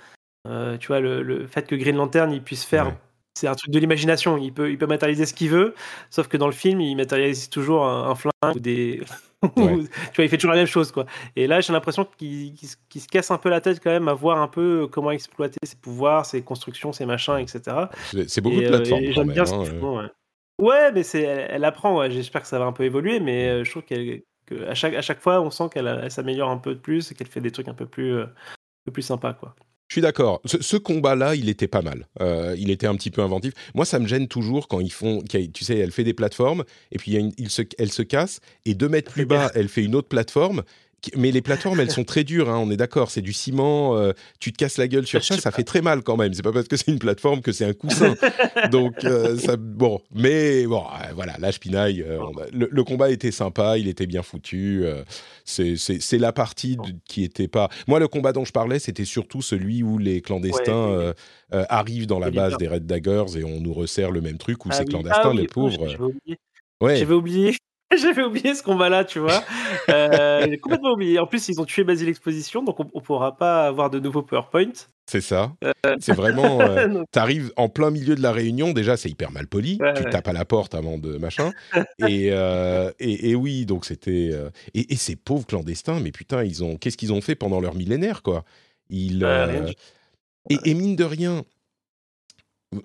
tu vois, le, le, fait que Green Lantern il puisse faire c'est un truc de l'imagination. Il peut, il peut matérialiser ce qu'il veut, sauf que dans le film, il matérialise toujours un, flingue ou des. tu vois, il fait toujours la même chose, quoi. Et là, j'ai l'impression qu'il se casse un peu la tête quand même à voir un peu comment exploiter ses pouvoirs, ses constructions, ses machins, etc. C'est beaucoup de euh, plateformes. J'aime bien hein, ouais. ouais. mais c'est, elle, apprend. J'espère que ça va un peu évoluer, mais euh, je trouve qu'elle, qu'à chaque, à chaque fois, on sent qu'elle s'améliore un peu de plus et qu'elle fait des trucs un peu plus, euh, un peu plus sympas, quoi. Je suis d'accord. Ce, combat-là, il était pas mal. Euh, il était un petit peu inventif. Moi, ça me gêne toujours quand ils font. Tu sais, elle fait des plateformes et puis il se, elle se casse et deux mètres plus bas, elle fait une autre plateforme mais les plateformes, elles sont très dures, hein, on est d'accord. C'est du ciment, euh, tu te casses la gueule sur ça, ça fait très mal quand même. C'est pas parce que c'est une plateforme que c'est un coussin. Donc, euh, ça, bon, mais bon, euh, voilà, l'âge pinaille. le, combat était sympa, il était bien foutu. c'est la partie qui était pas. Moi, le combat dont je parlais, c'était surtout celui où les clandestins arrivent dans la base des Red Daggers et on nous resserre le même truc où ah ces clandestins, ah les pauvres. J'avais oublié. J'avais oublié ce combat-là, tu vois. Euh, j'ai complètement oublié. En plus, ils ont tué Basile Exposition, donc on, ne pourra pas avoir de nouveaux PowerPoint. C'est ça. Euh. C'est vraiment. Euh, tu arrives en plein milieu de la réunion. Déjà, c'est hyper mal poli. tu tapes à la porte avant de machin. et, et, oui, donc c'était. Et, ces pauvres clandestins, mais putain, ils ont. Qu'est-ce qu'ils ont fait pendant leur millénaire, quoi? Ils. et, mine de rien,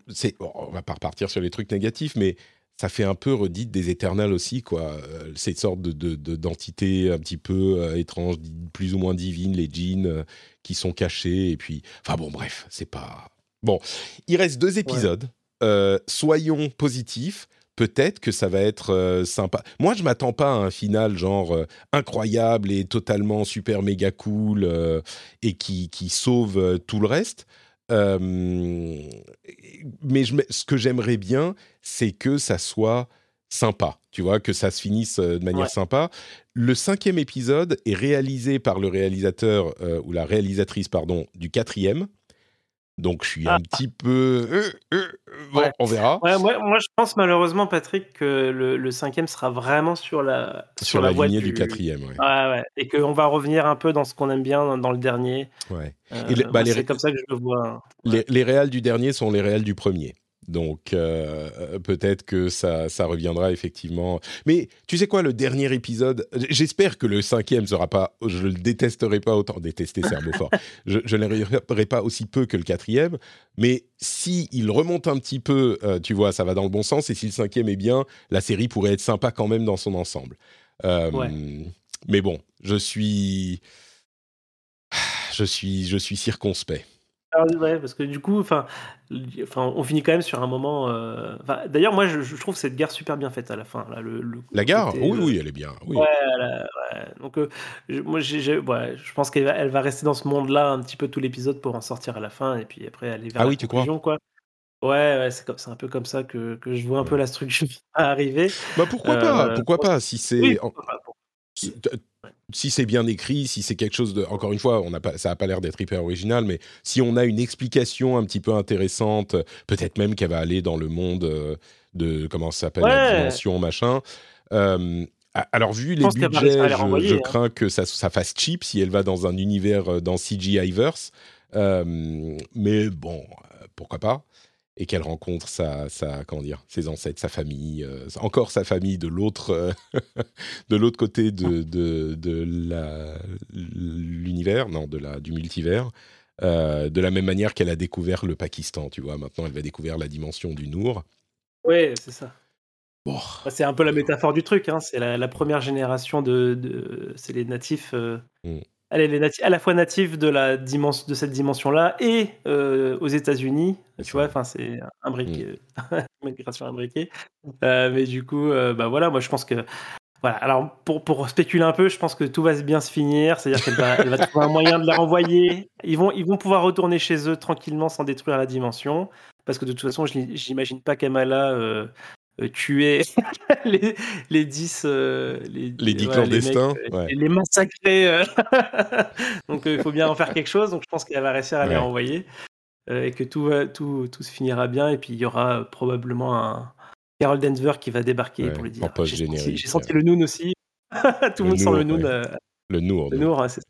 c'est. on va pas repartir sur les trucs négatifs, mais ça fait un peu redite des éternels aussi, quoi. Euh, cette sorte de, d'entité un petit peu euh, étrange, plus ou moins divine, les djinns euh, qui sont cachés. Et puis, enfin bon, bref, c'est pas. Bon, il reste deux épisodes. soyons positifs. Peut-être que ça va être sympa. Moi, je m'attends pas à un final genre incroyable et totalement super méga cool et qui, qui sauve tout le reste. Mais ce que j'aimerais bien, c'est que ça soit sympa, tu vois, que ça se finisse de manière sympa. Le cinquième épisode est réalisé par le réalisateur ou la réalisatrice, pardon, du quatrième. Donc je suis un ah. petit peu. Euh, euh, bon, on verra. moi, je pense malheureusement, Patrick, que le, cinquième sera vraiment sur la sur, la, lignée du, quatrième. Et qu'on va revenir un peu dans ce qu'on aime bien dans, le dernier. Euh, bah, c'est comme ça que je le vois. Hein. Les, les réals du dernier sont les réals du premier. Donc euh, peut-être que ça, ça reviendra effectivement. Mais tu sais quoi, le dernier épisode, j'espère que le cinquième sera pas, je le détesterai pas autant, détester c'est un mot fort, je, je ne pas aussi peu que le quatrième, mais si il remonte un petit peu, euh, tu vois, ça va dans le bon sens, et si le cinquième est bien, la série pourrait être sympa quand même dans son ensemble. Euh, mais bon, je suis... Je suis, je suis circonspect. Ah ouais, parce que du coup, enfin, enfin, on finit quand même sur un moment. Euh, d'ailleurs, moi, je, trouve cette gare super bien faite à la fin. Là, le, la gare, oui, oui, elle est bien. Oui. Ouais, Donc, euh, moi, j'ai, ouais, je pense qu'elle va, elle va rester dans ce monde-là un petit peu tout l'épisode pour en sortir à la fin et puis après aller vers ah la oui, tu crois? quoi. Ouais, ouais c'est, comme, c'est un peu comme ça que, que je vois un peu la structure arriver. Bah pourquoi pas? Pourquoi pas? Si c'est si c'est bien écrit, si c'est quelque chose de, encore une fois, on a pas, ça n'a pas l'air d'être hyper original, mais si on a une explication un petit peu intéressante, peut-être même qu'elle va aller dans le monde euh, de comment ça s'appelle la dimension machin. Euh, alors vu les budgets, je, hein. crains que ça, ça, fasse cheap si elle va dans un univers euh, dans CGI-verse, mais bon, pourquoi pas et qu'elle rencontre sa, sa, comment dire, ses ancêtres, sa famille, euh, encore sa famille de l'autre, euh, de l'autre côté de, de, de l'univers, non, de la, du multivers, euh, de la même manière qu'elle a découvert le Pakistan, tu vois. Maintenant, elle va découvrir la dimension du Nour. Oui, c'est ça. Bon. Bah, c'est un peu la métaphore du truc, hein. c'est la, première génération de, de c'est les natifs. Mm elle est à la fois native de, la dimension, de cette dimension-là et euh, aux États-Unis. Tu vois, enfin, c'est imbriqué, mm. migration imbriquée. Euh, mais du coup, euh, bah voilà, moi je pense que. Voilà, alors pour, pour spéculer un peu, je pense que tout va bien se finir, c'est-à-dire qu'elle va, elle va trouver un moyen de la renvoyer. Ils vont, ils vont pouvoir retourner chez eux tranquillement sans détruire la dimension, parce que de toute façon, je n'imagine pas qu'Amala euh, tuer les, les 10 euh, les, les 10 clandestins euh, les, massacrer donc il faut bien en faire quelque chose donc je pense qu'elle va réussir à les renvoyer et que tout, va, tout, tout se finira bien et puis il y aura probablement un Carol Denver qui va débarquer pour lui dire j'ai senti, senti, le Noon aussi. Tout le, monde sent le Noon le Nour le Nour, c'est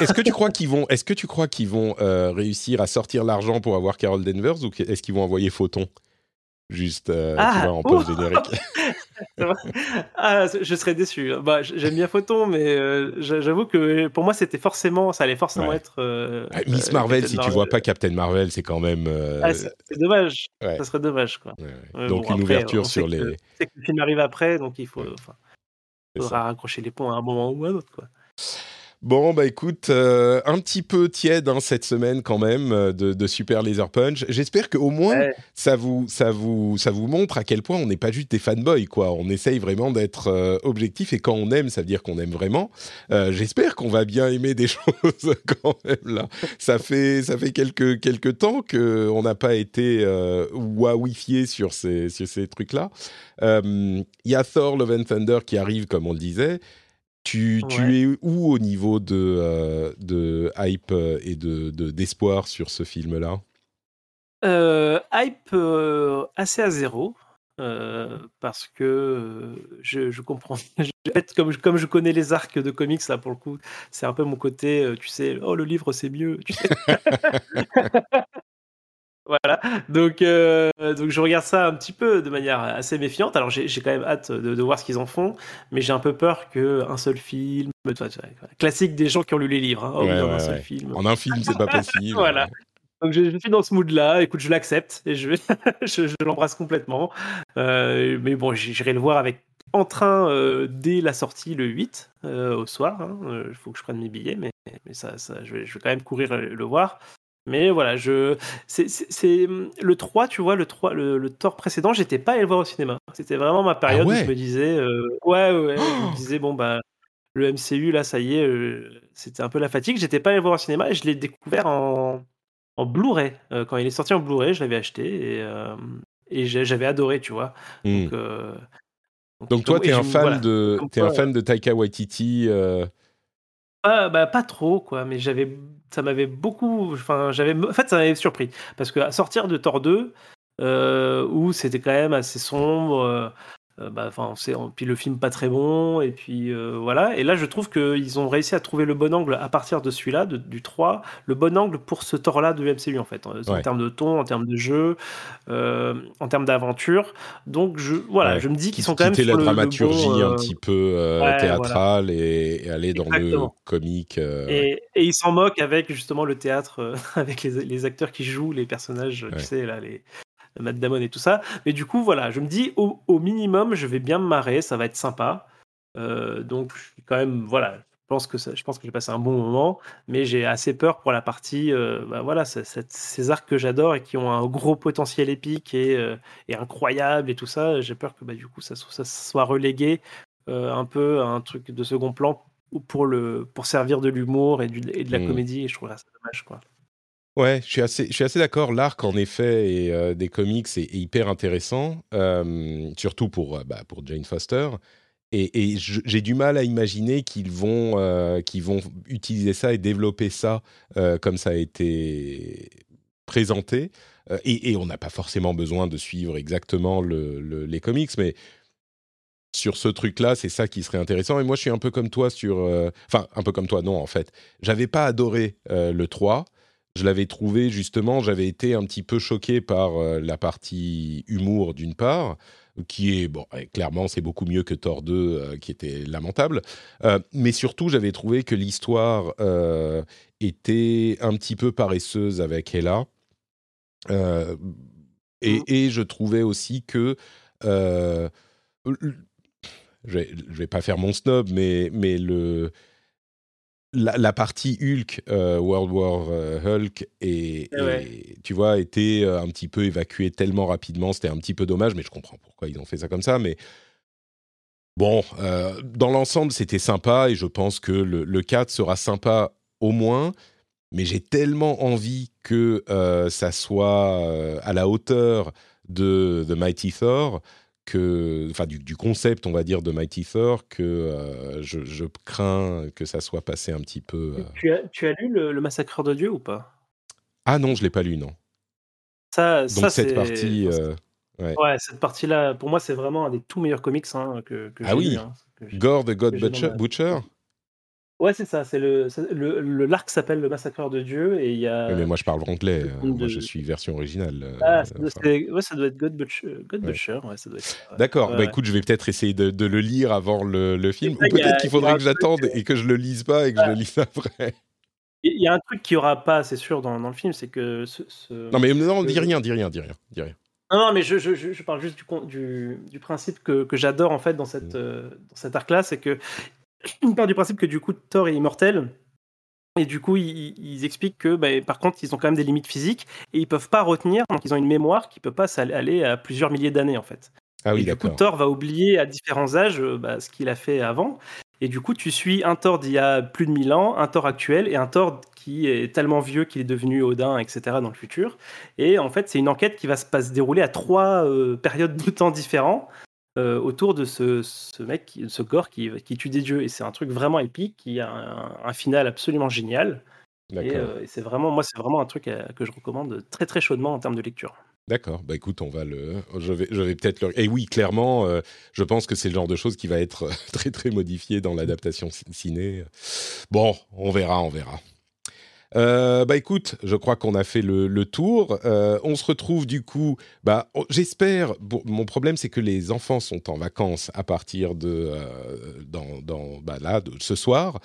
est-ce que tu crois qu'ils vont, est-ce que tu crois qu'ils vont réussir à sortir l'argent pour avoir Carol Danvers ou est-ce qu'ils vont envoyer Photon? Juste euh, ah, en pause générique. ah, je serais déçu. Bah, j'aime bien Photon, mais euh, j'avoue que pour moi, c'était forcément, ça allait forcément être. Euh, ah, Miss Marvel, si tu vois pas Captain Marvel, c'est quand même. Ah, c'est dommage. Ça serait dommage, quoi. donc une ouverture sur les. C'est que le film arrive après, donc il faut. faudra raccrocher les ponts à un moment ou à un autre, quoi. Bon, bah écoute, euh, un petit peu tiède hein, cette semaine quand même euh, de, Super Laser Punch. J'espère qu'au moins ça, vous, ça, vous, ça vous montre à quel point on n'est pas juste des fanboys, quoi. On essaye vraiment d'être euh, objectif et quand on aime, ça veut dire qu'on aime vraiment. J'espère qu'on va bien aimer des choses quand même là. Ça fait, ça fait quelques, quelques temps qu'on n'a pas été wawifié sur ces, sur ces trucs-là. Il y a Thor Love and Thunder qui arrive, comme on le disait. Tu, tu, es où au niveau de, euh, de hype euh, et de, d'espoir sur ce film-là? Euh, Hype assez à zéro. parce que je, je, comprends. comme, comme je connais les arcs de comics, là, pour le coup, c'est un peu mon côté, tu sais, oh, le livre, c'est mieux. Tu sais Voilà, donc, euh, donc je regarde ça un petit peu de manière assez méfiante. Alors j'ai quand même hâte de, voir ce qu'ils en font, mais j'ai un peu peur qu'un seul film, classique des gens qui ont lu les livres, hein, oh, en un seul film. En un film, c'est pas possible. voilà. Donc je, suis dans ce mood-là. Écoute, je l'accepte et je, je, l'embrasse complètement. Euh, mais bon, j'irai le voir avec en train euh, dès la sortie le 8 au soir. Hein. Il faut que je prenne mes billets, mais, mais ça, ça je, vais, je, vais, quand même courir le voir. Mais voilà, je c'est mmh, le 3, tu vois, le 3 le, le Thor précédent, j'étais pas allé le voir au cinéma. C'était vraiment ma ah période où je me disais euh, ouais ouais, je me disais bon bah le MCU là, ça y est, euh, c'était un peu la fatigue. J'étais pas allé le voir au cinéma et je l'ai découvert en en Blu-ray euh, quand il est sorti en Blu-ray, je l'avais acheté et et j'avais adoré, tu vois. Donc, Donc toi, tu es un je- fan voilà. de, t'es un fan de Taika Waititi. Ah, bah, pas trop, quoi, mais j'avais, ça m'avait beaucoup, enfin, j'avais, en fait, ça m'avait surpris. Parce que à sortir de Thor 2, euh, où c'était quand même assez sombre, euh, euh, bah, enfin, puis le film pas très bon, et puis euh, voilà, et là, je trouve qu'ils ont réussi à trouver le bon angle à partir de celui-là, du 3, le bon angle pour ce Thor-là de MCU en fait, en, en Ouais. termes de ton, en termes de jeu, euh, en termes d'aventure. Donc, je, voilà, Ouais. je me dis qu'ils sont quand même sur la le- le dramaturgie bon, un euh, petit peu ouais, théâtrale et, et aller dans le comique. Et, et ils s'en moquent avec justement le théâtre, avec les, les acteurs qui jouent les personnages, tu sais, là, les Matt Damon et tout ça. Mais du coup, voilà, je me dis, au, au minimum, je vais bien me marrer, ça va être sympa. Euh, donc, je suis quand même, voilà, je pense que, ça- je pense que j'ai passé un bon moment, mais j'ai assez peur pour la partie, euh, bah, voilà, ces arcs que j'adore et qui ont un gros potentiel épique et, euh, et incroyable et tout ça. J'ai peur que bah, du coup, ça, so- ça soit relégué un peu à un truc de second plan pour, le, pour servir de l'humour et de la Mm. comédie. Et je trouve ça dommage, quoi. Ouais, je suis assez, je suis assez d'accord. L'arc, en effet, et, euh, des comics est, hyper intéressant, euh, surtout pour, euh, bah, pour Jane Foster. Et, j'ai du mal à imaginer qu'ils vont, qu'ils vont utiliser ça et développer ça comme ça a été présenté. Et, on n'a pas forcément besoin de suivre exactement le- le- les comics, mais sur ce truc-là, c'est ça qui serait intéressant. Et moi, je suis un peu comme toi sur... Enfin, un peu comme toi, non, en fait. J'avais pas adoré le 3. Je l'avais trouvé, justement, j'avais été un petit peu choqué par euh, la partie humour, d'une part, qui est, bon, euh, clairement, c'est beaucoup mieux que Thor 2, euh, qui était lamentable. Euh, mais surtout, j'avais trouvé que l'histoire était un petit peu paresseuse avec Hela. Et, je trouvais aussi que... je vais, je vais pas faire mon snob, mais, mais le, la, la partie Hulk, euh, World War euh, Hulk, et, Eh ouais. tu vois, était euh, un petit peu évacuée tellement rapidement, c'était un petit peu dommage, mais je comprends pourquoi ils ont fait ça comme ça. Mais bon, euh, dans l'ensemble, c'était sympa, et je pense que le, le 4 sera sympa au moins. Mais j'ai tellement envie que euh, ça soit à la hauteur de The Mighty Thor que, enfin du, du concept, on va dire, de Mighty Thor, que euh, je, je crains que ça soit passé un petit peu. euh. Tu, as, tu as lu le, le Massacreur de Dieu ou pas? Ah non, je l'ai pas lu, non. ça, Donc ça, cette partie, euh, ouais. Ouais, cette partie-là, pour moi, c'est vraiment un des tout meilleurs comics hein, que, que Ah j'ai oui. lu, hein, que Gore the God Butcher? Ouais, c'est ça. C'est le, le, le- l'arc s'appelle le Massacreur de Dieu et il y a. Ouais, Mais moi, je parle anglais. euh, Moi, je suis version originale. euh, Ah, ça doit, enfin. c'est- ouais, ça doit être God Butcher. God Ouais. Butcher, ça doit être. D'accord, bah écoute, je vais peut-être essayer de, de le lire avant le, le film. Ou a- peut-être qu'il faudrait que j'attende truc, et que je le lise pas et que je le lise après. Il y a un truc qu'il n'y aura pas, c'est sûr, dans, dans le film, c'est que ce, ce- Non, mais non, dis rien, dis rien, dis rien, dis rien. Non, mais je, je, je, parle juste du, du, du principe que, que j'adore en fait dans, cette, Mm. euh, dans cet arc-là, c'est que il part du principe que du coup Thor est immortel. Et du coup, ils, ils expliquent que, bah, par contre, ils ont quand même des limites physiques et ils peuvent pas retenir. Donc, ils ont une mémoire qui peut pas aller à plusieurs milliers d'années en fait. Ah oui, et du coup. Thor va oublier à différents âges euh, bah, ce qu'il a fait avant. Et du coup, tu suis un Thor d'il y a plus de 1000 ans, un Thor actuel et un Thor qui est tellement vieux qu'il est devenu Odin, etc. dans le futur. Et en fait, c'est une enquête qui va se, dérouler à trois euh, périodes de temps différents autour de ce, ce mec, qui- ce Gore qui, qui tue des dieux. Et c'est un truc vraiment épique, qui a un, un final absolument génial. Et, euh, et c'est vraiment, moi, c'est vraiment un truc euh, que je recommande très très chaudement en termes de lecture. D'accord. Bah écoute, on va le. Je vais, je vais peut-être le. Et oui, clairement, euh, je pense que c'est le genre de chose qui va être euh, très très modifié dans l'adaptation ci- ciné. Bon, on verra, on verra. Euh, bah écoute, je crois qu'on a fait le, le tour. Euh, on se retrouve du coup. Bah, j'espère. bon, mon problème, c'est que les enfants sont en vacances à partir de euh, dans, dans bah là de ce soir.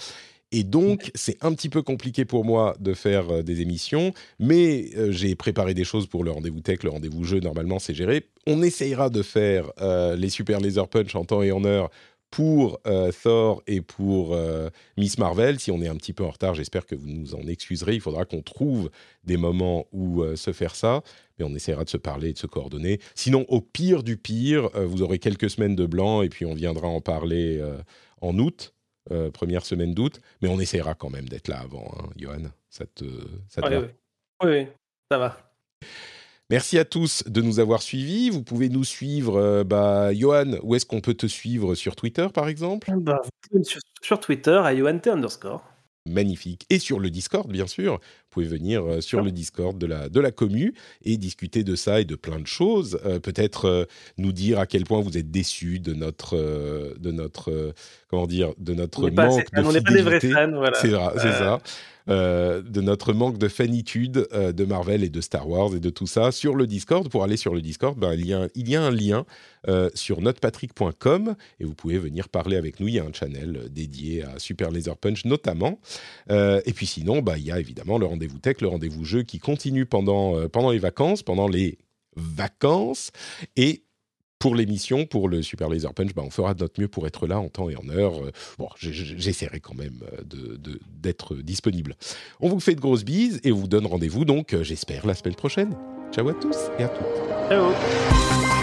Et donc, c'est un petit peu compliqué pour moi de faire des émissions, mais j'ai préparé des choses pour le rendez-vous tech, le rendez-vous jeu, normalement c'est géré. On essayera de faire les Super Laser Punch en temps et en heure pour euh, Thor et pour euh, Miss Marvel. Si on est un petit peu en retard, j'espère que vous nous en excuserez. Il faudra qu'on trouve des moments où euh, se faire ça, mais on essaiera de se parler et de se coordonner. Sinon, au pire du pire, vous aurez quelques semaines de blanc et puis on viendra en parler en août. première semaine d'août, mais on essaiera quand même d'être là avant, hein, Johan. Ça te, ça te Ouais, va? oui, ça va. Merci à tous de nous avoir suivis. Vous pouvez nous suivre, euh, bah, Johan, où est-ce qu'on peut te suivre sur Twitter, par exemple? Bah, sur, sur, Twitter, à JohanT underscore magnifique. Et sur le Discord, bien sûr. Vous pouvez venir euh, sur le Discord de la, de la commu et discuter de ça et de plein de choses. Euh, peut-être nous dire à quel point vous êtes déçus de notre, de notre comment dire, de notre manque de fidélité. C'est ça. Euh, de notre manque de fanitude euh, de Marvel et de Star Wars et de tout ça sur le Discord. Pour aller sur le Discord, ben, il, y a, il, y a, un lien euh, sur notrepatrick.com et vous pouvez venir parler avec nous. Il y a un channel dédié à Super Laser Punch notamment. et puis sinon, ben, il y a évidemment le rendez-vous tech, le rendez-vous jeu qui continue pendant, pendant les vacances, pendant les vacances. Et pour l'émission, pour le Super Laser Punch, bah, on fera de notre mieux pour être là en temps et en heure. Euh, bon, j'essaierai quand même euh, d'être disponible. On vous fait de grosses bises et vous donne rendez-vous donc, euh, j'espère, la semaine prochaine. Ciao à tous et à toutes. Ciao.